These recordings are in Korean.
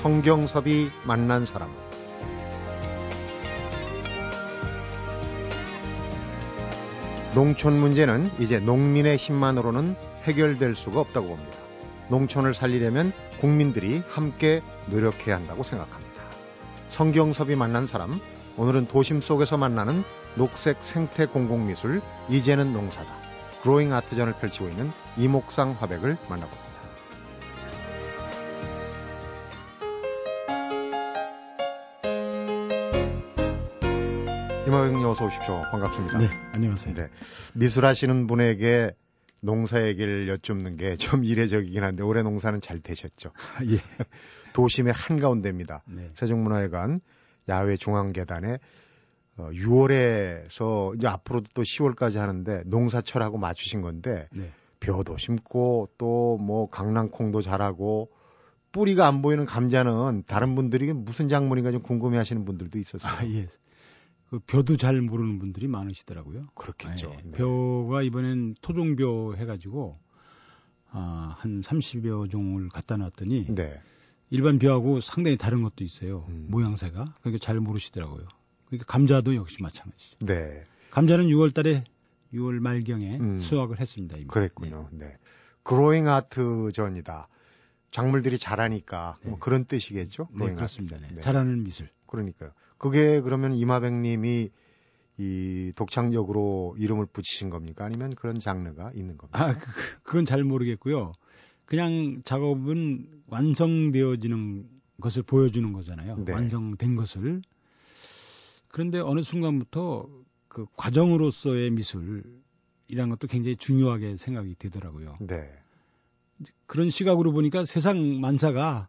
성경섭이 만난 사람 농촌 문제는 이제 농민의 힘만으로는 해결될 수가 없다고 봅니다. 농촌을 살리려면 국민들이 함께 노력해야 한다고 생각합니다. 성경섭이 만난 사람, 오늘은 도심 속에서 만나는 녹색 생태 공공미술 이제는 농사다. 그로잉 아트전을 펼치고 있는 이목상 화백을 만나봅니다. 이마백님 어서 오십시오. 반갑습니다. 네, 안녕하세요. 네, 미술하시는 분에게 농사 얘기를 여쭙는 게 좀 이례적이긴 한데 올해 농사는 잘 되셨죠? 예. 도심의 한가운데입니다. 네. 세종문화회관 야외 중앙 계단에 어, 6월에서 이제 앞으로도 또 10월까지 하는데 농사철하고 맞추신 건데 네. 벼도 심고 또 뭐 강낭콩도 자라고 뿌리가 안 보이는 감자는 다른 분들이 무슨 작물인가 좀 궁금해하시는 분들도 있었어요. 아, 예. 그 벼도 잘 모르는 분들이 많으시더라고요. 그렇겠죠. 네. 벼가 이번엔 토종벼 해가지고 아, 한 30여 종을 갖다 놨더니 네. 일반 벼하고 상당히 다른 것도 있어요. 음. 모양새가. 그러니까 잘 모르시더라고요. 그러니까 감자도 역시 마찬가지죠. 네. 감자는 6월 달에 6월 말경에 음. 수확을 했습니다. 이미. 그랬군요. 네. 네. 그로잉 아트 전이다. 작물들이 자라니까 뭐 네. 뭐 그런 뜻이겠죠? 네, 그렇습니다. 네. 네. 자라는 미술. 그러니까요. 그게 그러면 이마백 님이 이 독창적으로 이름을 붙이신 겁니까? 아니면 그런 장르가 있는 겁니까? 아, 그, 그건 잘 모르겠고요. 그냥 작업은 완성되어지는 것을 보여주는 거잖아요. 네. 완성된 것을. 그런데 어느 순간부터 그 과정으로서의 미술이라는 것도 굉장히 중요하게 생각이 되더라고요. 네. 그런 시각으로 보니까 세상 만사가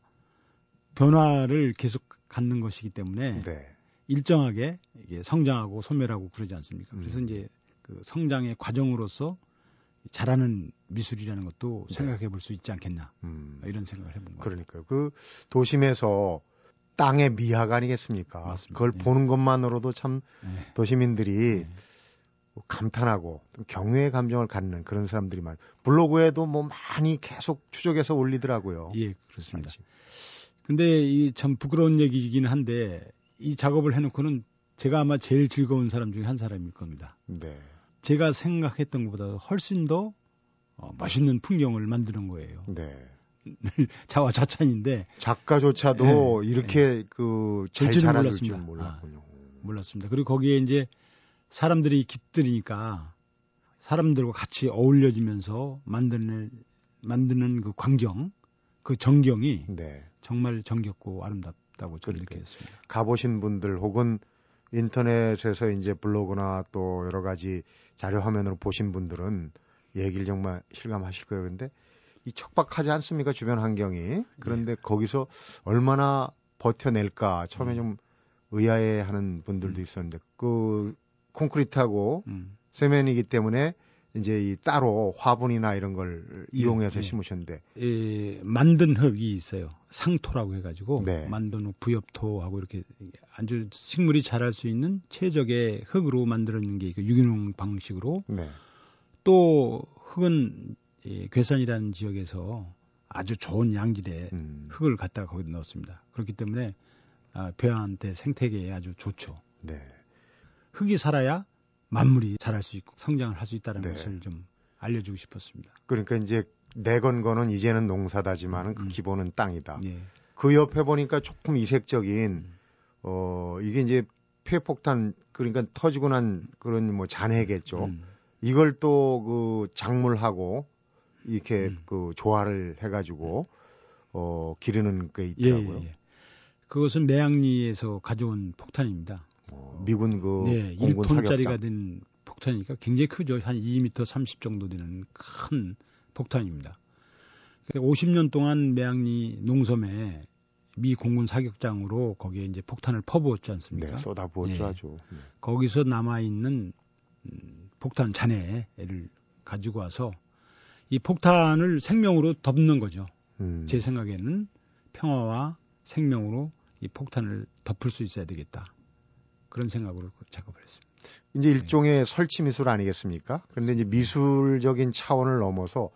변화를 계속 갖는 것이기 때문에 네. 일정하게 이게 성장하고 소멸하고 그러지 않습니까? 그래서 음. 이제 그 성장의 과정으로서 잘하는 미술이라는 것도 네. 생각해 볼 수 있지 않겠나 음. 이런 생각을 해본 거예요. 그러니까요. 그 도심에서 땅의 미학 아니겠습니까? 맞습니다. 그걸 네. 보는 것만으로도 참 네. 도시민들이 네. 감탄하고 경외의 감정을 갖는 그런 사람들이 많. 블로그에도 뭐 많이 계속 추적해서 올리더라고요. 예, 그렇습니다. 같이. 근데 이 참 부끄러운 얘기이긴 한데 이 작업을 해놓고는 제가 아마 제일 즐거운 사람 중에 한 사람일 겁니다. 네. 제가 생각했던 것보다 훨씬 더 어, 멋있는 풍경을 만드는 거예요. 네. 자화자찬인데 작가조차도 네, 이렇게 네. 그잘 자라줄 줄 몰랐군요. 아, 몰랐습니다. 그리고 거기에 이제 사람들이 깃들이니까 사람들과 같이 어울려지면서 만드는 만드는 그 광경, 그 정경이 네. 정말 정겹고 아름답 다고 저는 느꼈습니다. 가보신 분들 혹은 인터넷에서 이제 블로그나 또 여러 가지 자료 화면으로 보신 분들은 얘기를 정말 실감하실 거예요. 근데 이 척박하지 않습니까? 주변 환경이. 그런데 네. 거기서 얼마나 버텨낼까 처음에 음. 좀 의아해 하는 분들도 음. 있었는데 그 콘크리트하고 음. 세면이기 때문에 이제 이 따로 화분이나 이런 걸 예, 이용해서 예, 심으셨는데 예, 만든 흙이 있어요. 상토라고 해가지고 네. 만든 부엽토하고 이렇게 아주 식물이 자랄 수 있는 최적의 흙으로 만들어낸 게 유기농 방식으로 네. 또 흙은 예, 괴산이라는 지역에서 아주 좋은 양질의 음. 흙을 갖다가 거기다 넣었습니다. 그렇기 때문에 아, 벼한테 생태계에 아주 좋죠. 네. 흙이 살아야 만물이 자랄 수 있고 성장을 할 수 있다는 네. 것을 좀 알려주고 싶었습니다. 그러니까 이제 내건 거는 이제는 농사다지만은 그 음. 기본은 땅이다. 네. 그 옆에 보니까 조금 이색적인 음. 어 이게 이제 폐폭탄 그러니까 터지고 난 그런 뭐 잔해겠죠. 음. 이걸 또 그 작물하고 이렇게 음. 그 조화를 해가지고 어 기르는 게 있더라고요. 예, 예. 예. 그것은 매양리에서 가져온 폭탄입니다. 어, 미군 그 네, 1톤짜리가 된 폭탄이니까 굉장히 크죠. 한 2m 30 정도 되는 큰 폭탄입니다. 50년 그러니까 동안 매양리 농섬에 미 공군 사격장으로 거기에 이제 폭탄을 퍼부었지 않습니까? 네, 쏟아부었죠, 네. 아주. 네. 거기서 남아있는 음, 폭탄 잔해를 가지고 와서 이 폭탄을 생명으로 덮는 거죠. 음. 제 생각에는 평화와 생명으로 이 폭탄을 덮을 수 있어야 되겠다. 그런 생각으로 작업을 했습니다. 이제 일종의 네. 설치 미술 아니겠습니까? 그런데 이제 미술적인 차원을 넘어서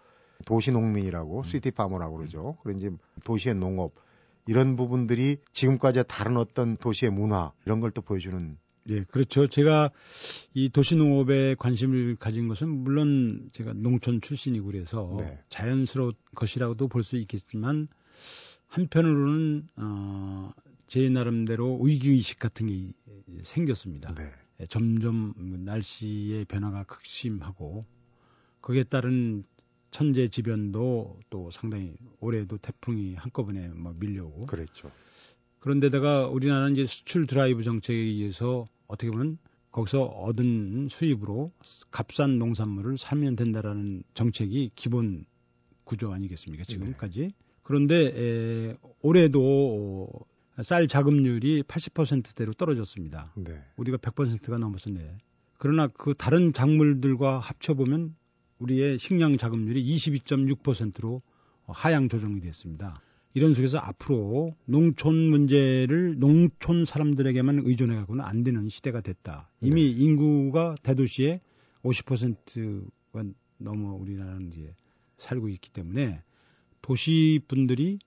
도시 농민이라고 음. 시티 파머라고 그러죠. 그리고 이제 도시의 농업 이런 부분들이 지금까지 다른 어떤 도시의 문화 이런 걸 또 보여주는 예, 그렇죠. 제가 이 도시농업에 관심을 가진 것은 물론 제가 농촌 출신이고 그래서 네. 자연스러운 것이라고도 볼 수 있겠지만 한편으로는 어, 제 나름대로 위기의식 같은 게 생겼습니다. 네. 예, 점점 날씨의 변화가 극심하고 거기에 따른 천재지변도 또 상당히 올해도 태풍이 한꺼번에 막 밀려오고 그랬죠. 그런데다가 우리나라는 이제 수출 드라이브 정책에 의해서 어떻게 보면 거기서 얻은 수입으로 값싼 농산물을 사면 된다라는 정책이 기본 구조 아니겠습니까 지금까지 네. 그런데 에, 올해도 쌀 자급률이 80%대로 떨어졌습니다. 네. 우리가 100%가 넘었었네. 그러나 그 다른 작물들과 합쳐보면 우리의 식량 자급률이 22.6%로 하향 조정이 됐습니다. 이런 속에서 앞으로 농촌 문제를 농촌 사람들에게만 의존해 갖고는 안 되는 시대가 됐다. 이미 네. 인구가 대도시의 50%가 넘어 우리나라는 이제 살고 있기 때문에 도시 분들이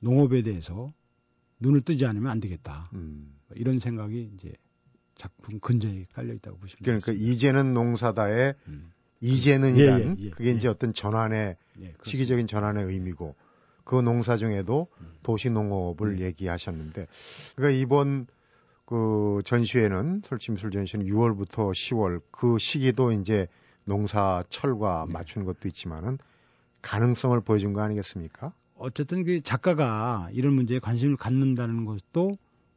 농업에 대해서 눈을 뜨지 않으면 안 되겠다. 음. 이런 생각이 이제 작품 근저에 깔려 있다고 보시면 그러니까 되겠습니다. 이제는 농사다의 음. 이제는이란 예, 예, 예, 그게 이제 예. 어떤 전환의 예, 시기적인 전환의 의미고 그 농사 중에도 음. 도시 농업을 음. 얘기하셨는데 그러니까 이번 그 전시회는 설치미술 전시는 6월부터 10월 그 시기도 이제 농사철과 네. 맞춘 것도 있지만은 가능성을 보여준 거 아니겠습니까? 어쨌든 그 작가가 이런 문제에 관심을 갖는다는 것도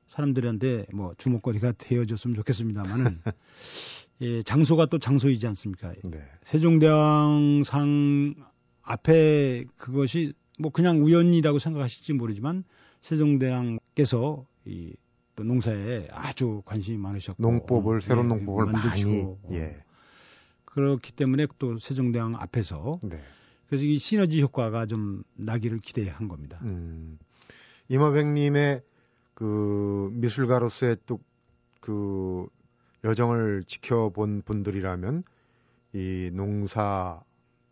사람들한테 뭐 주목거리가 되어줬으면 좋겠습니다만은 예, 장소가 또 장소이지 않습니까? 네. 세종대왕상 앞에 그것이 뭐 그냥 우연이라고 생각하실지 모르지만 세종대왕께서 이 또 농사에 아주 관심이 많으셨고 농법을 새로운 예, 농법을 만드시고 많이, 예. 그렇기 때문에 또 세종대왕 앞에서 네. 그래서 이 시너지 효과가 좀 나기를 기대한 겁니다. 음. 이마백님의 그 미술가로서의 또 그 여정을 지켜본 분들이라면 이 농사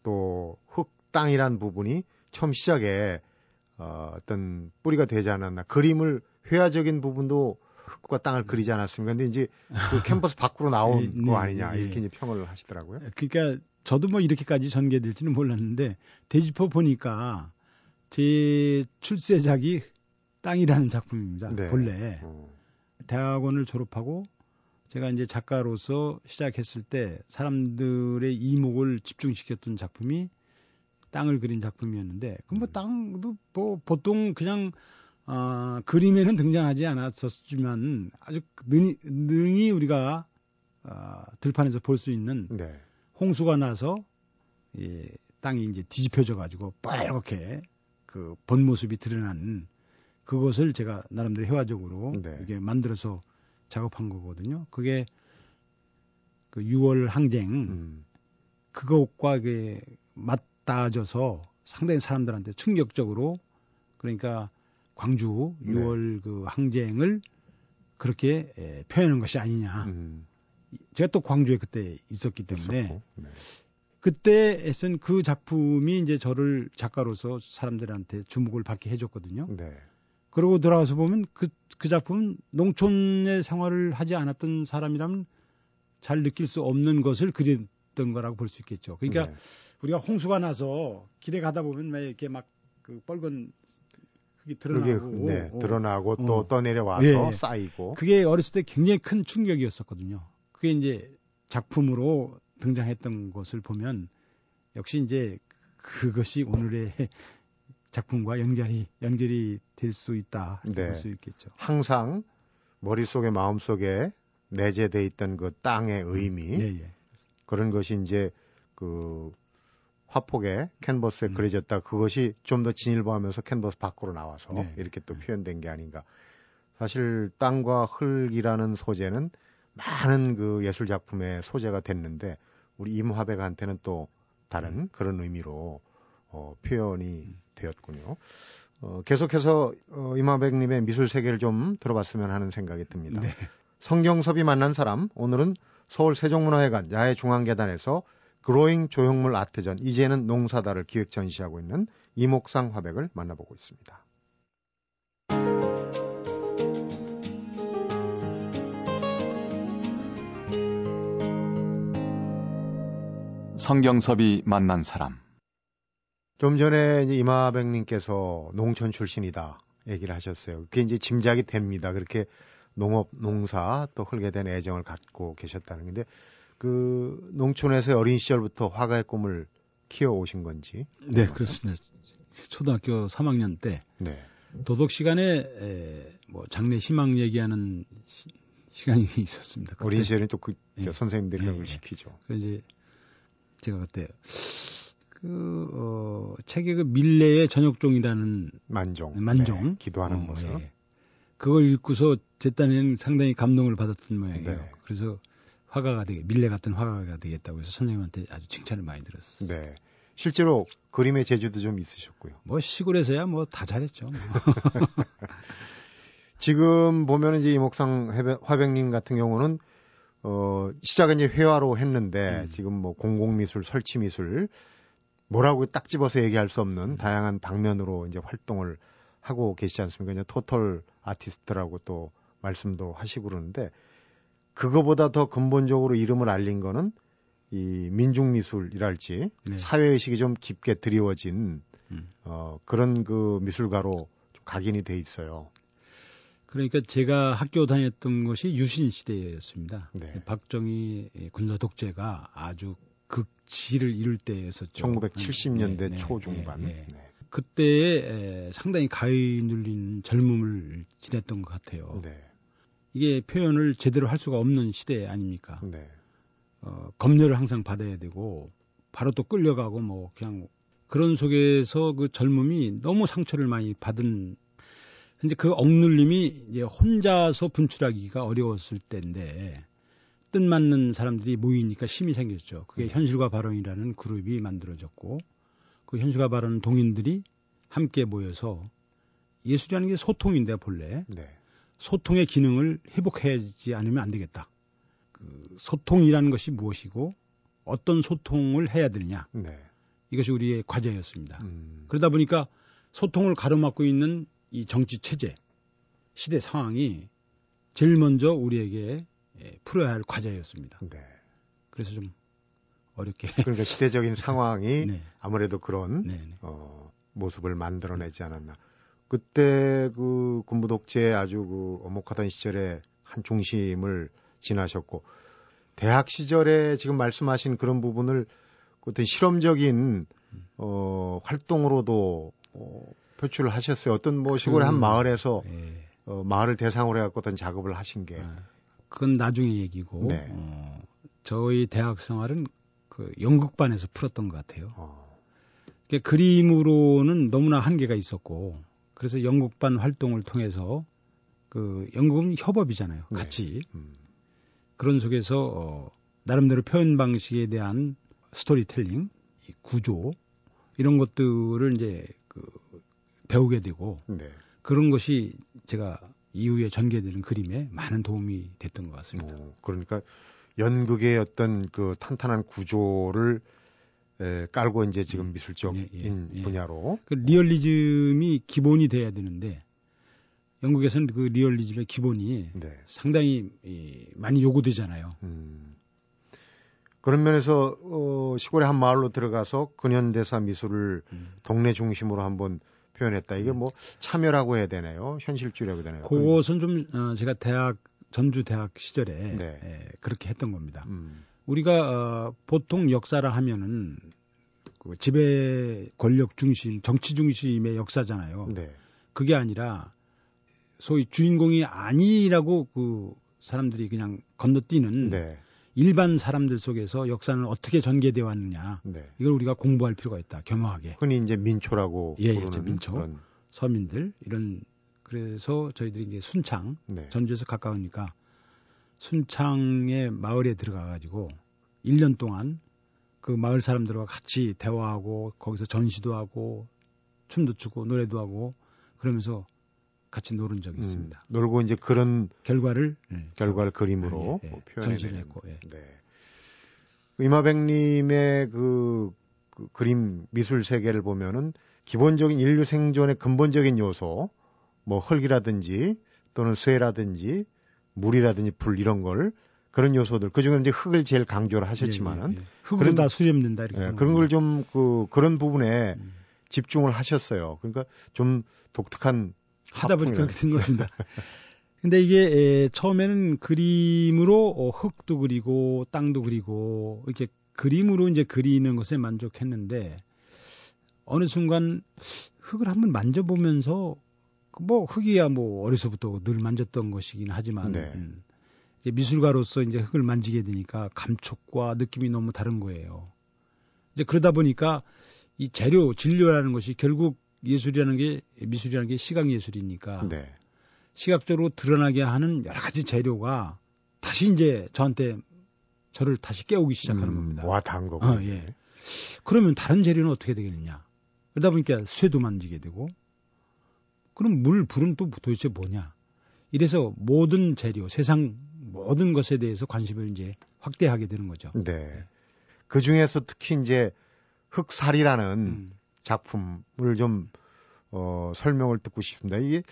또 흙, 땅이란 부분이 처음 시작에 어, 어떤 뿌리가 되지 않았나. 그림을 회화적인 부분도 흙과 땅을 네. 그리지 않았습니까? 근데 이제 그 캔버스 밖으로 나온 네, 거 아니냐. 네, 이렇게 이제 평을 하시더라고요. 그러니까 저도 뭐 이렇게까지 전개될지는 몰랐는데 되짚어 보니까 제 출세작이 땅이라는 작품입니다. 네. 본래 어. 대학원을 졸업하고 제가 이제 작가로서 시작했을 때 사람들의 이목을 집중시켰던 작품이 땅을 그린 작품이었는데 그뭐 음. 땅도 뭐 보통 그냥 어, 그림에는 등장하지 않았었지만 아주 능히, 능히 우리가 어, 들판에서 볼 수 있는 네. 홍수가 나서 이 땅이 이제 뒤집혀져 가지고 빨갛게 그 본 모습이 드러난 그것을 제가 나름대로 회화적으로 네. 이게 만들어서 작업한 거거든요. 그게 그 6월 항쟁 음. 그것과 그 맞닿아져서 상당히 사람들한테 충격적으로 그러니까 광주 6월 네. 그 항쟁을 그렇게 에, 표현한 것이 아니냐. 음. 제가 또 광주에 그때 있었기 때문에 네. 그때 쓴 그 작품이 이제 저를 작가로서 사람들한테 주목을 받게 해줬거든요. 네. 그러고 돌아와서 보면 그, 그 작품은 농촌의 생활을 하지 않았던 사람이라면 잘 느낄 수 없는 것을 그렸던 거라고 볼 수 있겠죠. 그러니까 네. 우리가 홍수가 나서 길에 가다 보면 막 이렇게 막 그 빨간 흙이 드러나고, 네, 드러나고 어. 또 떠내려와서 예, 쌓이고. 그게 어렸을 때 굉장히 큰 충격이었었거든요. 그게 이제 작품으로 등장했던 것을 보면 역시 이제 그것이 오늘의 작품과 연결이 연결이 될 수 있다 네. 볼수 있겠죠. 항상 머릿속에 마음속에 내재돼 있던 그 땅의 의미 음. 예, 예. 그런 것이 이제 그 화폭에 캔버스에 음. 그려졌다 그것이 좀 더 진일보하면서 캔버스 밖으로 나와서 네. 이렇게 또 표현된 게 아닌가. 사실 땅과 흙이라는 소재는 많은 그 예술 작품의 소재가 됐는데 우리 임화백한테는 또 다른 음. 그런 의미로 어, 표현이 음. 되었군요. 어, 계속해서 어, 임화백님의 미술 세계를 좀 들어봤으면 하는 생각이 듭니다. 네. 성경섭이 만난 사람 오늘은 서울 세종문화회관 야외 중앙계단에서 그로잉 조형물 아트전 이제는 농사다를 기획 전시하고 있는 이목상 화백을 만나보고 있습니다. 성경섭이 만난 사람. 좀 전에 이마백님께서 농촌 출신이다 얘기를 하셨어요. 그게 이제 짐작이 됩니다. 그렇게 농업, 농사 또 흙에 대한 애정을 갖고 계셨다는 건데 그 농촌에서 어린 시절부터 화가의 꿈을 키워 오신 건지. 네, 그렇습니다. 초등학교 3학년 때 네. 도덕 시간에 에, 뭐 장래 희망 얘기하는 시, 간이 있었습니다. 어린 시절에 또그 네. 선생님들이 그걸 네. 시키죠. 그 이제 제가 그때 그, 어, 책의 그 밀레의 전역종이라는 만종. 만종. 네, 기도하는 어, 모습. 예. 그걸 읽고서 제 딴에는 상당히 감동을 받았던 모양이에요. 네. 그래서 화가가 되게, 밀레 같은 화가가 되겠다고 해서 선생님한테 아주 칭찬을 많이 들었어요. 네. 실제로 그림의 재주도 좀 있으셨고요. 뭐 시골에서야 뭐 다 잘했죠. 뭐. 지금 보면 이제 이목상 화백님 같은 경우는 어 시작은 이제 회화로 했는데 음. 지금 뭐 공공미술, 설치미술 뭐라고 딱 집어서 얘기할 수 없는 다양한 방면으로 이제 활동을 하고 계시지 않습니까? 이제 토털 아티스트라고 또 말씀도 하시고 그러는데 그거보다 더 근본적으로 이름을 알린 거는 이 민중미술이랄지 네. 사회의식이 좀 깊게 드리워진 음. 어, 그런 그 미술가로 좀 각인이 돼 있어요. 그러니까 제가 학교 다녔던 것이 유신 시대였습니다. 네. 박정희 군사 독재가 아주 극지를 이룰 때였었죠. 1970년대 네, 네, 초중반. 네, 네. 그때에 상당히 가위 눌린 젊음을 지냈던 것 같아요. 네. 이게 표현을 제대로 할 수가 없는 시대 아닙니까? 네. 어, 검열을 항상 받아야 되고 바로 또 끌려가고 뭐 그냥 그런 속에서 그 젊음이 너무 상처를 많이 받은 이제 그 억눌림이 이제 혼자서 분출하기가 어려웠을 때인데 뜻맞는 사람들이 모이니까 힘이 생겼죠. 그게 네. 현실과 발언이라는 그룹이 만들어졌고 그 현실과 발언 동인들이 함께 모여서 예술이라는 게 소통인데 본래 네. 소통의 기능을 회복하지 않으면 안 되겠다. 그 소통이라는 것이 무엇이고 어떤 소통을 해야 되느냐. 네. 이것이 우리의 과제였습니다. 음. 그러다 보니까 소통을 가로막고 있는 이 정치 체제, 시대 상황이 제일 먼저 우리에게 예, 풀어야 할 과제였습니다. 네. 그래서 좀 어렵게. 그러니까 시대적인 상황이 네. 아무래도 그런 네, 네. 어, 모습을 만들어내지 않았나. 그때 그 군부 독재 아주 그 어목하던 시절에 한 중심을 지나셨고 대학 시절에 지금 말씀하신 그런 부분을 어떤 실험적인 어, 활동으로도 어, 표출을 하셨어요. 어떤 뭐 시골의 그, 한 마을에서 예. 어, 마을을 대상으로 해갖고 어떤 작업을 하신 게. 아, 그건 나중에 얘기고 네. 어, 저희 대학 생활은 그 연극반에서 풀었던 것 같아요. 어. 그림으로는 너무나 한계가 있었고 그래서 연극반 활동을 통해서 그 연극은 협업이잖아요. 네. 같이 음. 그런 속에서 어, 나름대로 표현 방식에 대한 스토리텔링, 구조 이런 것들을 이제 그 배우게 되고 네. 그런 것이 제가 이후에 전개되는 그림에 많은 도움이 됐던 것 같습니다. 오, 그러니까 연극의 어떤 그 탄탄한 구조를 에, 깔고 이제 지금 음. 미술적인 예, 예, 예. 분야로 그 리얼리즘이 기본이 돼야 되는데 영국에서는 그 리얼리즘의 기본이 네. 상당히 이, 많이 요구되잖아요. 음. 그런 면에서 어, 시골의 한 마을로 들어가서 근현대사 미술을 음. 동네 중심으로 한번 표현했다. 이게 뭐 참여라고 해야 되나요? 현실주의라고 해야 되나요? 그것은 좀 어, 제가 대학 전주 대학 시절에 네. 예, 그렇게 했던 겁니다. 음. 우리가 어, 보통 역사라 하면은 그 지배 권력 중심, 정치 중심의 역사잖아요. 네. 그게 아니라 소위 주인공이 아니라고 그 사람들이 그냥 건너뛰는 네. 일반 사람들 속에서 역사는 어떻게 전개되어 왔느냐. 네. 이걸 우리가 공부할 필요가 있다. 겸허하게. 흔히 이제 민초라고 예, 부르는 예, 민초. 그런... 서민들 이런 그래서 저희들이 이제 순창 네. 전주에서 가까우니까 순창의 마을에 들어가 가지고 1년 동안 그 마을 사람들과 같이 대화하고 거기서 전시도 하고 춤도 추고 노래도 하고 그러면서 같이 노른 적이 음, 있습니다. 놀고 이제 그런 결과를 네, 결과를 저, 그림으로 네, 네, 표현해냈고. 예. 네. 이마백님의 그, 그 그림 미술 세계를 보면은 기본적인 인류 생존의 근본적인 요소, 뭐 흙이라든지 또는 쇠라든지 물이라든지 불 이런 걸 그런 요소들 그 중에 이제 흙을 제일 강조를 하셨지만은 예, 예, 예. 그런, 다 수렴된다 이렇게 예, 그런 걸 좀 그 그런 부분에 음. 집중을 하셨어요. 그러니까 좀 독특한 하다 보니 그렇게 된 겁니다. 근데 이게 에, 처음에는 그림으로 어, 흙도 그리고 땅도 그리고 이렇게 그림으로 이제 그리는 것에 만족했는데 어느 순간 흙을 한번 만져보면서 뭐 흙이야 뭐 어려서부터 늘 만졌던 것이긴 하지만 네. 음, 이제 미술가로서 이제 흙을 만지게 되니까 감촉과 느낌이 너무 다른 거예요. 이제 그러다 보니까 이 재료 진료라는 것이 결국 예술이라는 게 미술이라는 게 시각 예술이니까 네. 시각적으로 드러나게 하는 여러 가지 재료가 다시 이제 저한테 저를 다시 깨우기 시작하는 음, 겁니다. 와, 단 거고. 어, 예. 그러면 다른 재료는 어떻게 되겠느냐? 그러다 보니까 쇠도 만지게 되고, 그럼 물, 불은 또 도대체 뭐냐? 이래서 모든 재료, 세상 모든 것에 대해서 관심을 이제 확대하게 되는 거죠. 네. 그 중에서 특히 이제 흑살이라는 음. 작품을 좀 어, 설명을 듣고 싶습니다. 이게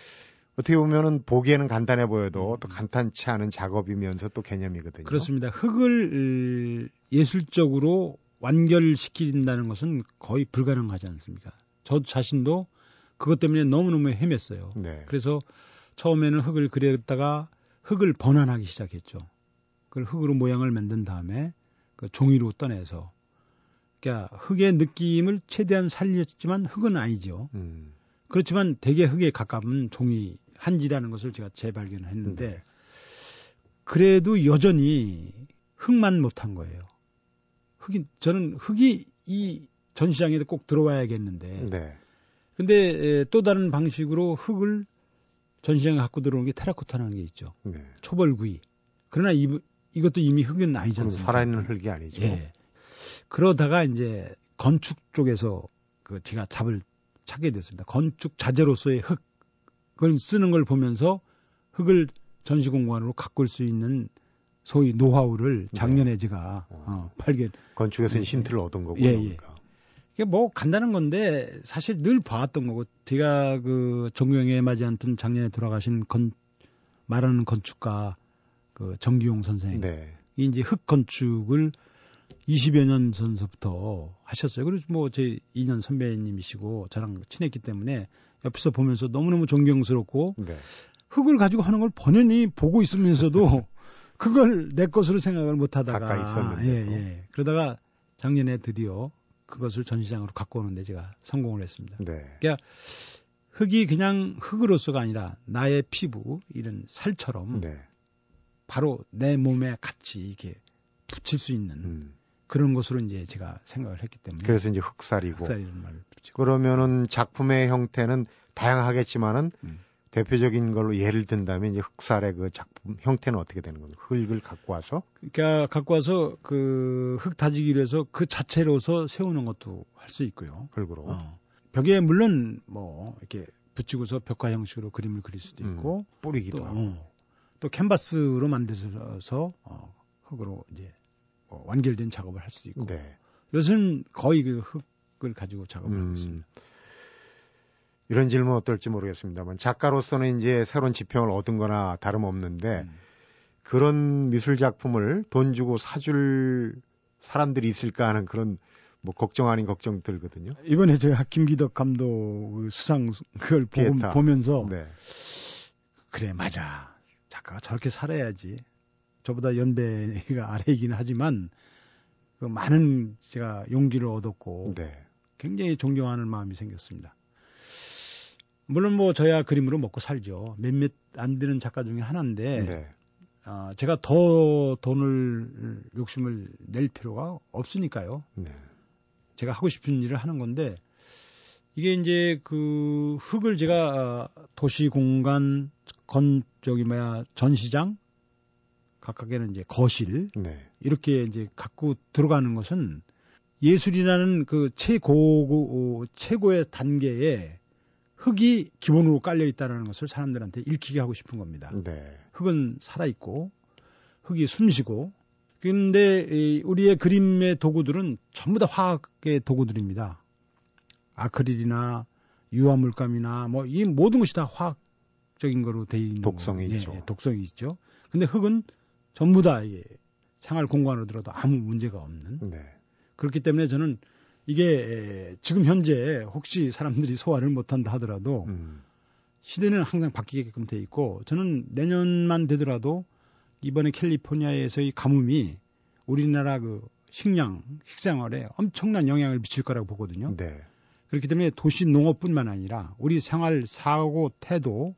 어떻게 보면은 보기에는 간단해 보여도 음. 또 간단치 않은 작업이면서 또 개념이거든요. 그렇습니다. 흙을 예술적으로 완결시킨다는 것은 거의 불가능하지 않습니까? 저 자신도 그것 때문에 너무너무 헤맸어요. 네. 그래서 처음에는 흙을 그렸다가 흙을 번안하기 시작했죠. 그걸 흙으로 모양을 만든 다음에 그 종이로 떠내서 그러니까 흙의 느낌을 최대한 살렸지만 흙은 아니죠. 음. 그렇지만 대개 흙에 가까운 종이 한지라는 것을 제가 재발견을 했는데 음. 그래도 여전히 흙만 못한 거예요. 흙이 저는 흙이 이 전시장에도 꼭 들어와야겠는데. 네. 근데 또 다른 방식으로 흙을 전시장에 갖고 들어오는 게 테라코타라는 게 있죠. 네. 초벌구이. 그러나 이, 이것도 이미 흙은 아니지 않습니까? 살아있는 흙이 아니죠. 예. 그러다가 이제 건축 쪽에서 그 제가 답을 찾게 됐습니다. 건축 자재로서의 흙을 쓰는 걸 보면서 흙을 전시 공간으로 가꿀 수 있는 소위 노하우를 작년에 네. 제가 어, 어 발견. 건축에서 힌트를 얻은 거고. 예, 예. 이게 뭐 간단한 건데 사실 늘 봐왔던 거고 제가 그 존경에 맞지 않던 작년에 돌아가신 건 말하는 건축가 그 정기용 선생 네. 이 이제 흙 건축을 20여 년 전서부터 하셨어요. 그래서 뭐제 2년 선배님이시고 저랑 친했기 때문에 옆에서 보면서 너무너무 존경스럽고 네. 흙을 가지고 하는 걸 번연히 보고 있으면서도 그걸 내 것으로 생각을 못 하다가 있었는데 예, 예. 그러다가 작년에 드디어 그것을 전시장으로 갖고 오는데 제가 성공을 했습니다. 네. 그러니까 흙이 그냥 흙으로서가 아니라 나의 피부 이런 살처럼 네. 바로 내 몸에 같이 이렇게 붙일 수 있는 음. 그런 것으로 이제 제가 생각을 했기 때문에 그래서 이제 흑살이고 흑살이라는 말을 붙이고 그러면은 작품의 형태는 다양하겠지만은 음. 대표적인 걸로 예를 든다면 이제 흑살의 그 작품 형태는 어떻게 되는 겁니까? 흙을 갖고 와서? 그러니까 갖고 와서 그 흙 다지기로 해서 그 자체로서 세우는 것도 할 수 있고요. 흙으로. 어. 벽에 물론 뭐 이렇게 붙이고서 벽화 형식으로 그림을 그릴 수도 음, 있고 음, 뿌리기도 또, 하고 어, 또 캔버스로 만들어서 어, 흙으로 이제 뭐 완결된 작업을 할 수도 있고. 네. 요즘 거의 그 흙을 가지고 작업을 음, 하고 있습니다. 이런 질문 어떨지 모르겠습니다만 작가로서는 이제 새로운 지평을 얻은 거나 다름없는데 음. 그런 미술 작품을 돈 주고 사줄 사람들이 있을까 하는 그런 뭐 걱정 아닌 걱정 들거든요. 이번에 제가 김기덕 감독 그 수상 그걸 보고, 보면서 네. 그래 맞아 작가가 저렇게 살아야지 저보다 연배가 아래이긴 하지만 그 많은 제가 용기를 얻었고 네. 굉장히 존경하는 마음이 생겼습니다. 물론 뭐 저야 그림으로 먹고 살죠. 몇몇 안 되는 작가 중에 하나인데 네. 어, 제가 더 돈을 욕심을 낼 필요가 없으니까요. 네. 제가 하고 싶은 일을 하는 건데 이게 이제 그 흙을 제가 어, 도시 공간 건 저기 뭐야 전시장 각각에는 이제 거실 네. 이렇게 이제 갖고 들어가는 것은 예술이라는 그 최고 최고의 단계에 흙이 기본으로 깔려 있다는 것을 사람들한테 읽히게 하고 싶은 겁니다. 네. 흙은 살아 있고 흙이 숨쉬고 근데 우리의 그림의 도구들은 전부 다 화학의 도구들입니다. 아크릴이나 유화물감이나 뭐 이 모든 것이 다 화학적인 거로 돼 있는 독성이 거. 있죠. 예, 독성이 있죠. 근데 흙은 전부 다 이게 생활 공간으로 들어도 아무 문제가 없는 네. 그렇기 때문에 저는 이게 지금 현재 혹시 사람들이 소화를 못한다 하더라도 음. 시대는 항상 바뀌게끔 돼 있고 저는 내년만 되더라도 이번에 캘리포니아에서의 가뭄이 우리나라 그 식량, 식생활에 엄청난 영향을 미칠 거라고 보거든요. 네. 그렇기 때문에 도시 농업뿐만 아니라 우리 생활 사고, 태도,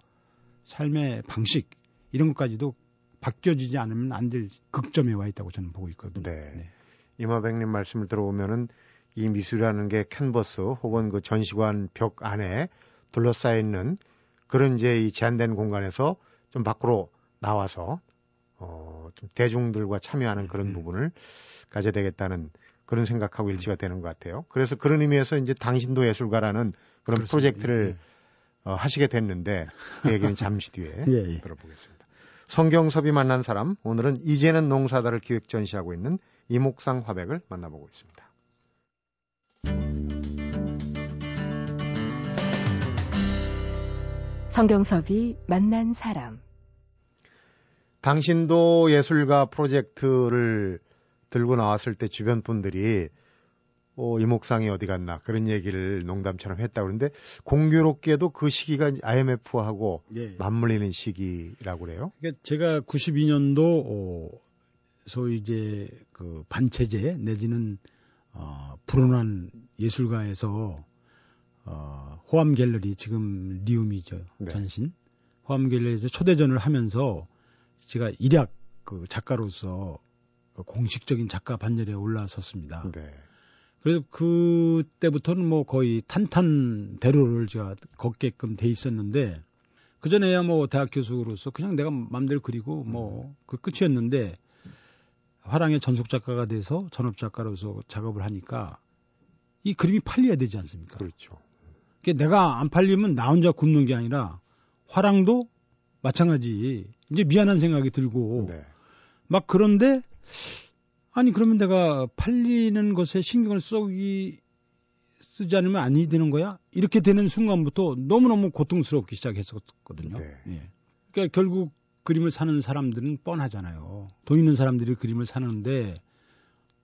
삶의 방식 이런 것까지도 바뀌어지지 않으면 안 될 극점에 와 있다고 저는 보고 있거든요. 네. 네. 이마백님 말씀을 들어보면은 이 미술이라는 게 캔버스 혹은 그 전시관 벽 안에 둘러싸여 있는 그런 이제 이 제한된 공간에서 좀 밖으로 나와서 어, 좀 대중들과 참여하는 그런 음. 부분을 가져야 되겠다는 그런 생각하고 일치가 되는 것 같아요. 그래서 그런 의미에서 이제 당신도 예술가라는 그런 그렇습니다. 프로젝트를 네. 어, 하시게 됐는데 그 얘기는 잠시 뒤에 예, 예. 들어보겠습니다. 성경섭이 만난 사람 오늘은 이제는 농사다를 기획 전시하고 있는 이목상 화백을 만나보고 있습니다. 성경섭이 만난 사람 당신도 예술가 프로젝트를 들고 나왔을 때 주변 분들이 어, 이목상이 어디 갔나 그런 얘기를 농담처럼 했다 그러는데 공교롭게도 그 시기가 IMF하고 네. 맞물리는 시기라고 그래요. 그러니까 제가 92년도 어, 소위 이제 그 반체제 내지는 어, 불온한 예술가에서 어, 호암 갤러리 지금 리움이죠 네. 전신 호암 갤러리에서 초대전을 하면서 제가 일약 그 작가로서 그 공식적인 작가 반열에 올라섰습니다. 네. 그래서 그때부터는 뭐 거의 탄탄대로를 제가 걷게끔 돼 있었는데 그 전에야 뭐 대학 교수로서 그냥 내가 맘대로 그리고 뭐 그 끝이었는데 화랑의 전속 작가가 돼서 전업 작가로서 작업을 하니까 이 그림이 팔려야 되지 않습니까? 그렇죠. 그러니까 내가 안 팔리면 나 혼자 굶는 게 아니라 화랑도 마찬가지 이제 미안한 생각이 들고 네. 막 그런데 아니 그러면 내가 팔리는 것에 신경을 쏘기 쓰지 않으면 아니 되는 거야? 이렇게 되는 순간부터 너무너무 고통스럽기 시작했었거든요. 네. 예. 그러니까 결국 그림을 사는 사람들은 뻔하잖아요. 돈 있는 사람들이 그림을 사는데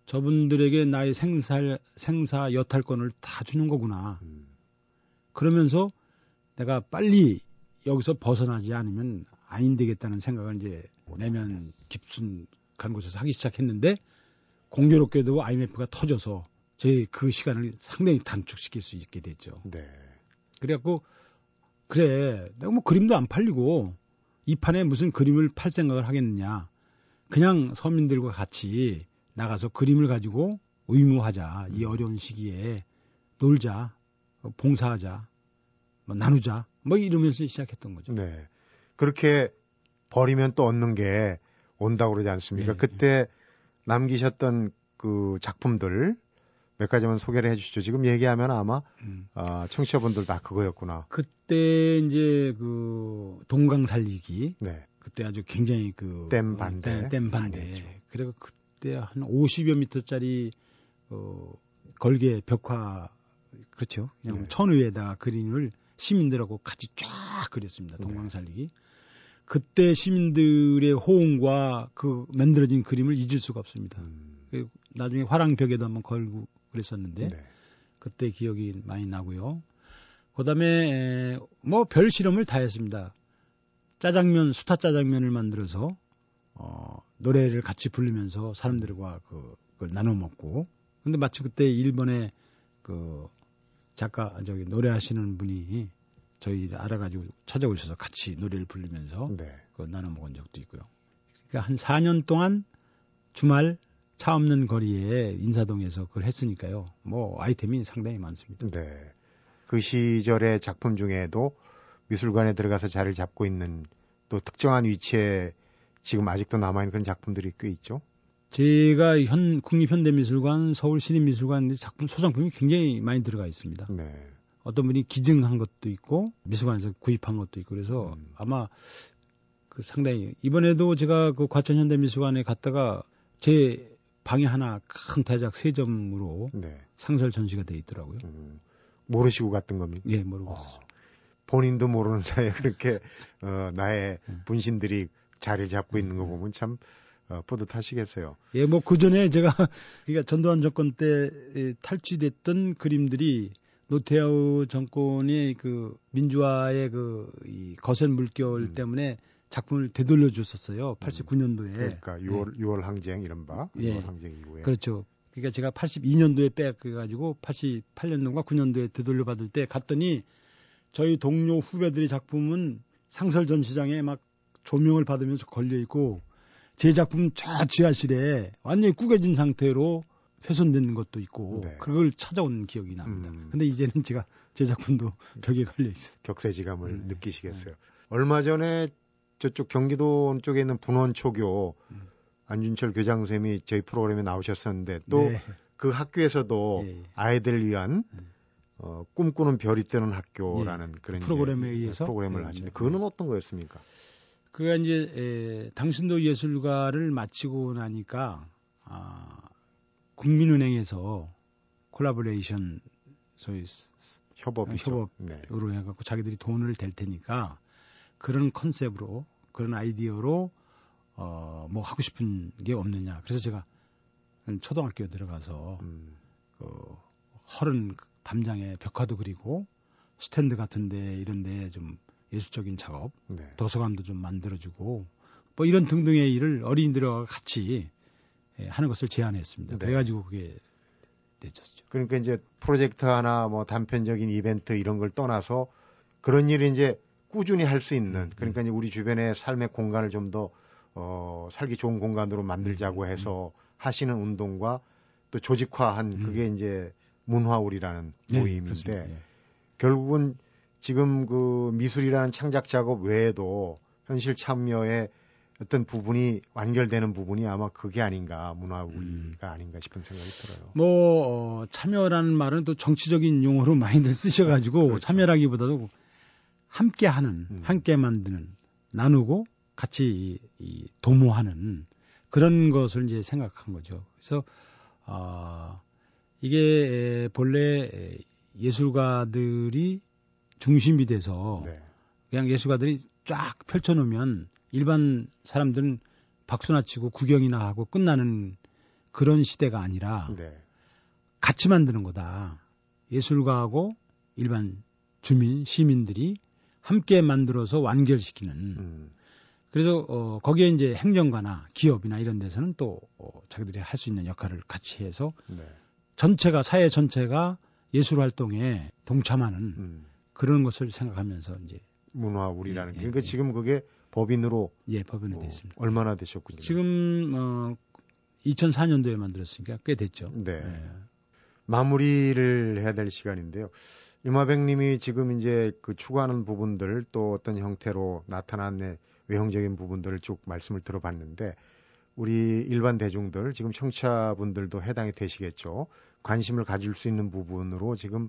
저분들에게 나의 생사 생사 여탈권을 다 주는 거구나. 음. 그러면서 내가 빨리 여기서 벗어나지 않으면 아닌 되겠다는 생각을 이제 내면 깊숙한 곳에서 하기 시작했는데 공교롭게도 IMF가 터져서 제 그 시간을 상당히 단축시킬 수 있게 됐죠. 네. 그래갖고 그래 내가 뭐 그림도 안 팔리고 이 판에 무슨 그림을 팔 생각을 하겠느냐. 그냥 서민들과 같이 나가서 그림을 가지고 의무하자. 이 음. 어려운 시기에 놀자, 봉사하자, 뭐 나누자. 뭐 이러면서 시작했던 거죠. 네. 그렇게 버리면 또 얻는 게 온다고 그러지 않습니까? 네, 그때 네. 남기셨던 그 작품들 몇 가지만 소개를 해주시죠. 지금 얘기하면 아마 음. 어, 청취자분들 다 그거였구나. 그때 이제 그 동강 살리기. 네. 그때 아주 굉장히 그댐 반대. 댐, 댐 반대. 그리고 그때 한 50여 미터짜리 어, 걸개 벽화 그렇죠. 그냥 네. 천 위에다 그림을 시민들하고 같이 쫙 그렸습니다. 네. 동강 살리기. 그때 시민들의 호응과 그 만들어진 그림을 잊을 수가 없습니다. 음. 그 나중에 화랑벽에도 한번 걸고 그랬었는데 네. 그때 기억이 많이 나고요. 그다음에 뭐 별 실험을 다 했습니다. 짜장면 수타 짜장면을 만들어서 어, 노래를 같이 부르면서 사람들과 그, 그걸 나눠 먹고 근데 마치 그때 일본의 그 작가 저기 노래하시는 분이 저희 알아가지고 찾아오셔서 같이 노래를 부르면서 네. 그 나눠 먹은 적도 있고요. 그러니까 한 4년 동안 주말 차 없는 거리에 인사동에서 그걸 했으니까요. 뭐 아이템이 상당히 많습니다. 네. 그 시절의 작품 중에도 미술관에 들어가서 자리를 잡고 있는 또 특정한 위치에 지금 아직도 남아있는 그런 작품들이 꽤 있죠. 제가 현 국립현대미술관, 서울시립미술관 작품 소장품이 굉장히 많이 들어가 있습니다. 네. 어떤 분이 기증한 것도 있고 미술관에서 구입한 것도 있고 그래서 음. 아마 그 상당히 이번에도 제가 그 과천 현대미술관에 갔다가 제 방에 하나 큰 대작 세 점으로 네. 상설 전시가 돼 있더라고요. 음. 모르시고 갔던 겁니까? 예, 모르고 어. 갔어요. 본인도 모르는 사이에 그렇게 어, 나의 음. 분신들이 자리를 잡고 있는 거 음. 보면 참 어, 뿌듯하시겠어요. 예, 뭐 그 전에 제가 그러니까 전두환 정권 때 탈취됐던 그림들이 노태우 정권의 그 민주화의 그이 거센 물결 음. 때문에 작품을 되돌려 줬었어요. 89년도에. 음. 그러니까 6월 예. 6월 항쟁 이른바 예. 6월 항쟁 이후에. 그렇죠. 그러니까 제가 82년도에 빼앗겨 가지고 88년도인가 9년도에 되돌려 받을 때 갔더니 저희 동료 후배들의 작품은 상설 전시장에 막 조명을 받으면서 걸려 있고 제 작품 저 지하실에 완전히 꾸겨진 상태로 훼손된 것도 있고 네. 그걸 찾아온 기억이 납니다. 음. 근데 이제는 제가 제 작품도 벽에 걸려 있어요. 격세지감을 음. 느끼시겠어요. 네. 얼마 전에 저쪽 경기도 쪽에 있는 분원초교 음. 안준철 교장 쌤이 저희 프로그램에 나오셨었는데 또그 네. 그 학교에서도 네. 아이들 위한 음. 어, 꿈꾸는 별이 뜨는 학교라는 네. 그런 프로그램에 의해서 프로그램을 네. 하시는데 그거는 어떤 거였습니까? 그가 이제 에, 당신도 예술가를 마치고 나니까 아, 국민은행에서 콜라보레이션 소위 협업이죠. 협업으로 네. 해갖고 자기들이 돈을 댈 테니까 그런 컨셉으로 그런 아이디어로 어, 뭐 하고 싶은 게 없느냐. 그래서 제가 초등학교 들어가서 음. 그 허른 담장에 벽화도 그리고 스탠드 같은데 이런데 좀 예술적인 작업, 네. 도서관도 좀 만들어주고 뭐 이런 등등의 일을 어린이들과 같이 예, 하는 것을 제안했습니다. 네. 그래가지고 그게 됐었죠. 그러니까 이제 프로젝트 하나 뭐 단편적인 이벤트 이런 걸 떠나서 그런 일을 이제 꾸준히 할 수 있는 그러니까 이제 우리 주변의 삶의 공간을 좀 더 어, 살기 좋은 공간으로 만들자고 음, 음. 해서 하시는 운동과 또 조직화한 음. 그게 이제 문화울이라는 네, 모임인데 네. 결국은 지금 그 미술이라는 창작 작업 외에도 현실 참여에 어떤 부분이 완결되는 부분이 아마 그게 아닌가 문화우리가 음. 아닌가 싶은 생각이 들어요. 뭐 어, 참여라는 말은 또 정치적인 용어로 많이들 쓰셔가지고 그렇죠. 참여라기보다도 함께하는, 음. 함께 만드는, 나누고 같이 이, 이 도모하는 그런 것을 이제 생각한 거죠. 그래서 어, 이게 본래 예술가들이 중심이 돼서 네. 그냥 예술가들이 쫙 펼쳐놓으면 일반 사람들은 박수나 치고 구경이나 하고 끝나는 그런 시대가 아니라 네. 같이 만드는 거다. 예술가하고 일반 주민, 시민들이 함께 만들어서 완결시키는. 음. 그래서 어, 거기에 이제 행정가나 기업이나 이런 데서는 또 어, 자기들이 할 수 있는 역할을 같이 해서 네. 전체가 사회 전체가 예술 활동에 동참하는 음. 그런 것을 생각하면서 이제 문화 우리라는 예, 게 그러니까 예, 지금 그게 법인으로 예 법인으로 어, 됐습니다. 얼마나 되셨군요? 지금 어 2004년도에 만들었으니까 꽤 됐죠. 네. 예. 마무리를 해야 될 시간인데요. 이마백님이 지금 이제 그 추구하는 부분들 또 어떤 형태로 나타난 외형적인 부분들을 쭉 말씀을 들어봤는데 우리 일반 대중들 지금 청취자분들도 해당이 되시겠죠. 관심을 가질 수 있는 부분으로 지금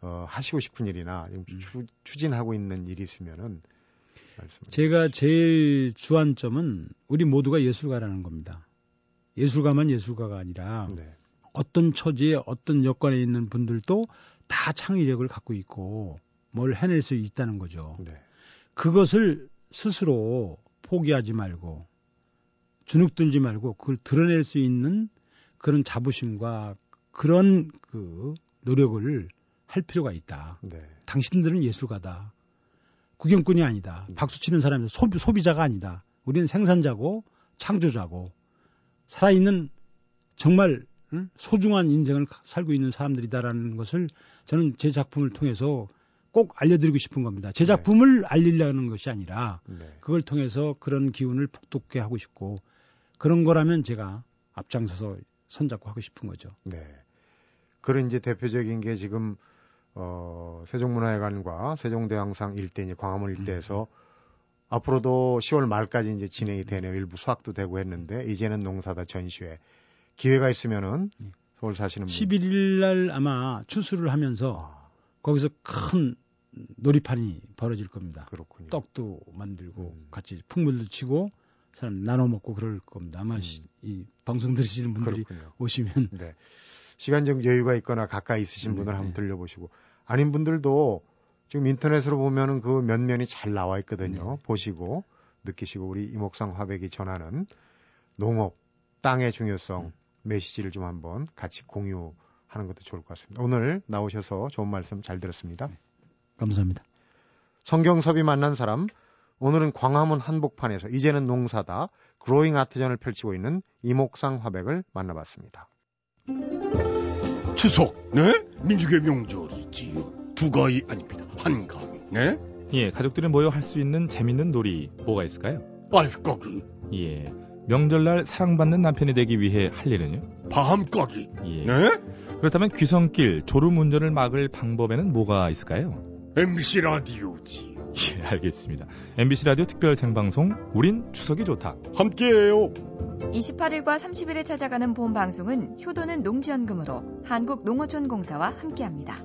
어, 하시고 싶은 일이나 음. 추, 추진하고 있는 일이 있으면은 말씀. 제가 제일 주안점은 우리 모두가 예술가라는 겁니다. 예술가만 예술가가 아니라 네. 어떤 처지에 어떤 여건에 있는 분들도 다 창의력을 갖고 있고 뭘 해낼 수 있다는 거죠. 네. 그것을 스스로 포기하지 말고 주눅 들지 말고 그걸 드러낼 수 있는 그런 자부심과 그런 그 노력을 할 필요가 있다. 네. 당신들은 예술가다. 구경꾼이 아니다. 네. 박수 치는 사람이 소비, 소비자가 아니다. 우리는 생산자고 창조자고 살아있는 정말 소중한 인생을 살고 있는 사람들이다라는 것을 저는 제 작품을 통해서 꼭 알려드리고 싶은 겁니다. 제 네. 작품을 네. 알리려는 것이 아니라 네. 그걸 통해서 그런 기운을 북돋게 하고 싶고 그런 거라면 제가 앞장서서 손잡고 하고 싶은 거죠. 네. 그런 이제 대표적인 게 지금 어, 세종문화회관과 세종대왕상 일대 이제 광화문 일대에서 음. 앞으로도 10월 말까지 이제 진행이 되네요. 일부 수학도 되고 했는데 이제는 농사다 전시회 기회가 있으면은 네. 서울 사시는 분 11일 날 아마 추수를 하면서 아. 거기서 큰 놀이판이 벌어질 겁니다. 그렇군요. 떡도 만들고 음. 같이 풍물도 치고 사람 나눠 먹고 그럴 겁니다. 아마 음. 이 방송 들으시는 분들이 그렇군요. 오시면 네. 시간적 여유가 있거나 가까이 있으신 네, 분들 네. 한번 들려보시고 아닌 분들도 지금 인터넷으로 보면은 그 면면이 잘 나와 있거든요. 네. 보시고 느끼시고 우리 이목상 화백이 전하는 농업, 땅의 중요성, 음. 메시지를 좀 한번 같이 공유하는 것도 좋을 것 같습니다. 오늘 나오셔서 좋은 말씀 잘 들었습니다. 네. 감사합니다. 성경섭이 만난 사람, 오늘은 광화문 한복판에서 이제는 농사다 그로잉 아트전을 펼치고 있는 이목상 화백을 만나봤습니다. 추석, 네? 민족의 명절이지요. 두 가위 아닙니다. 한 가위, 네? 예, 가족들이 모여 할 수 있는 재밌는 놀이 뭐가 있을까요? 알까기. 예, 명절날 사랑받는 남편이 되기 위해 할 일은요? 밤까기. 예. 네? 그렇다면 귀성길, 졸음 운전을 막을 방법에는 뭐가 있을까요? MBC 라디오지. 예, 알겠습니다. MBC 라디오 특별 생방송 우린 추석이 좋다. 함께해요. 28일과 30일에 찾아가는 본 방송은 효도는 농지연금으로 한국농어촌공사와 함께합니다.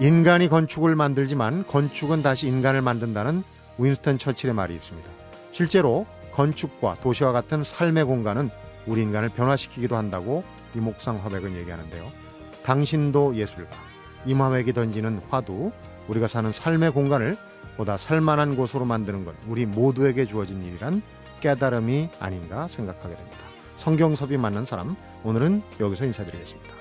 인간이 건축을 만들지만 건축은 다시 인간을 만든다는 윈스턴 처칠의 말이 있습니다. 실제로 건축과 도시와 같은 삶의 공간은 우리 인간을 변화시키기도 한다고 이목상 화백은 얘기하는데요. 당신도 예술가, 이마맥이 던지는 화두, 우리가 사는 삶의 공간을 보다 살만한 곳으로 만드는 것, 우리 모두에게 주어진 일이란 깨달음이 아닌가 생각하게 됩니다. 성경섭이 만난 사람, 오늘은 여기서 인사드리겠습니다.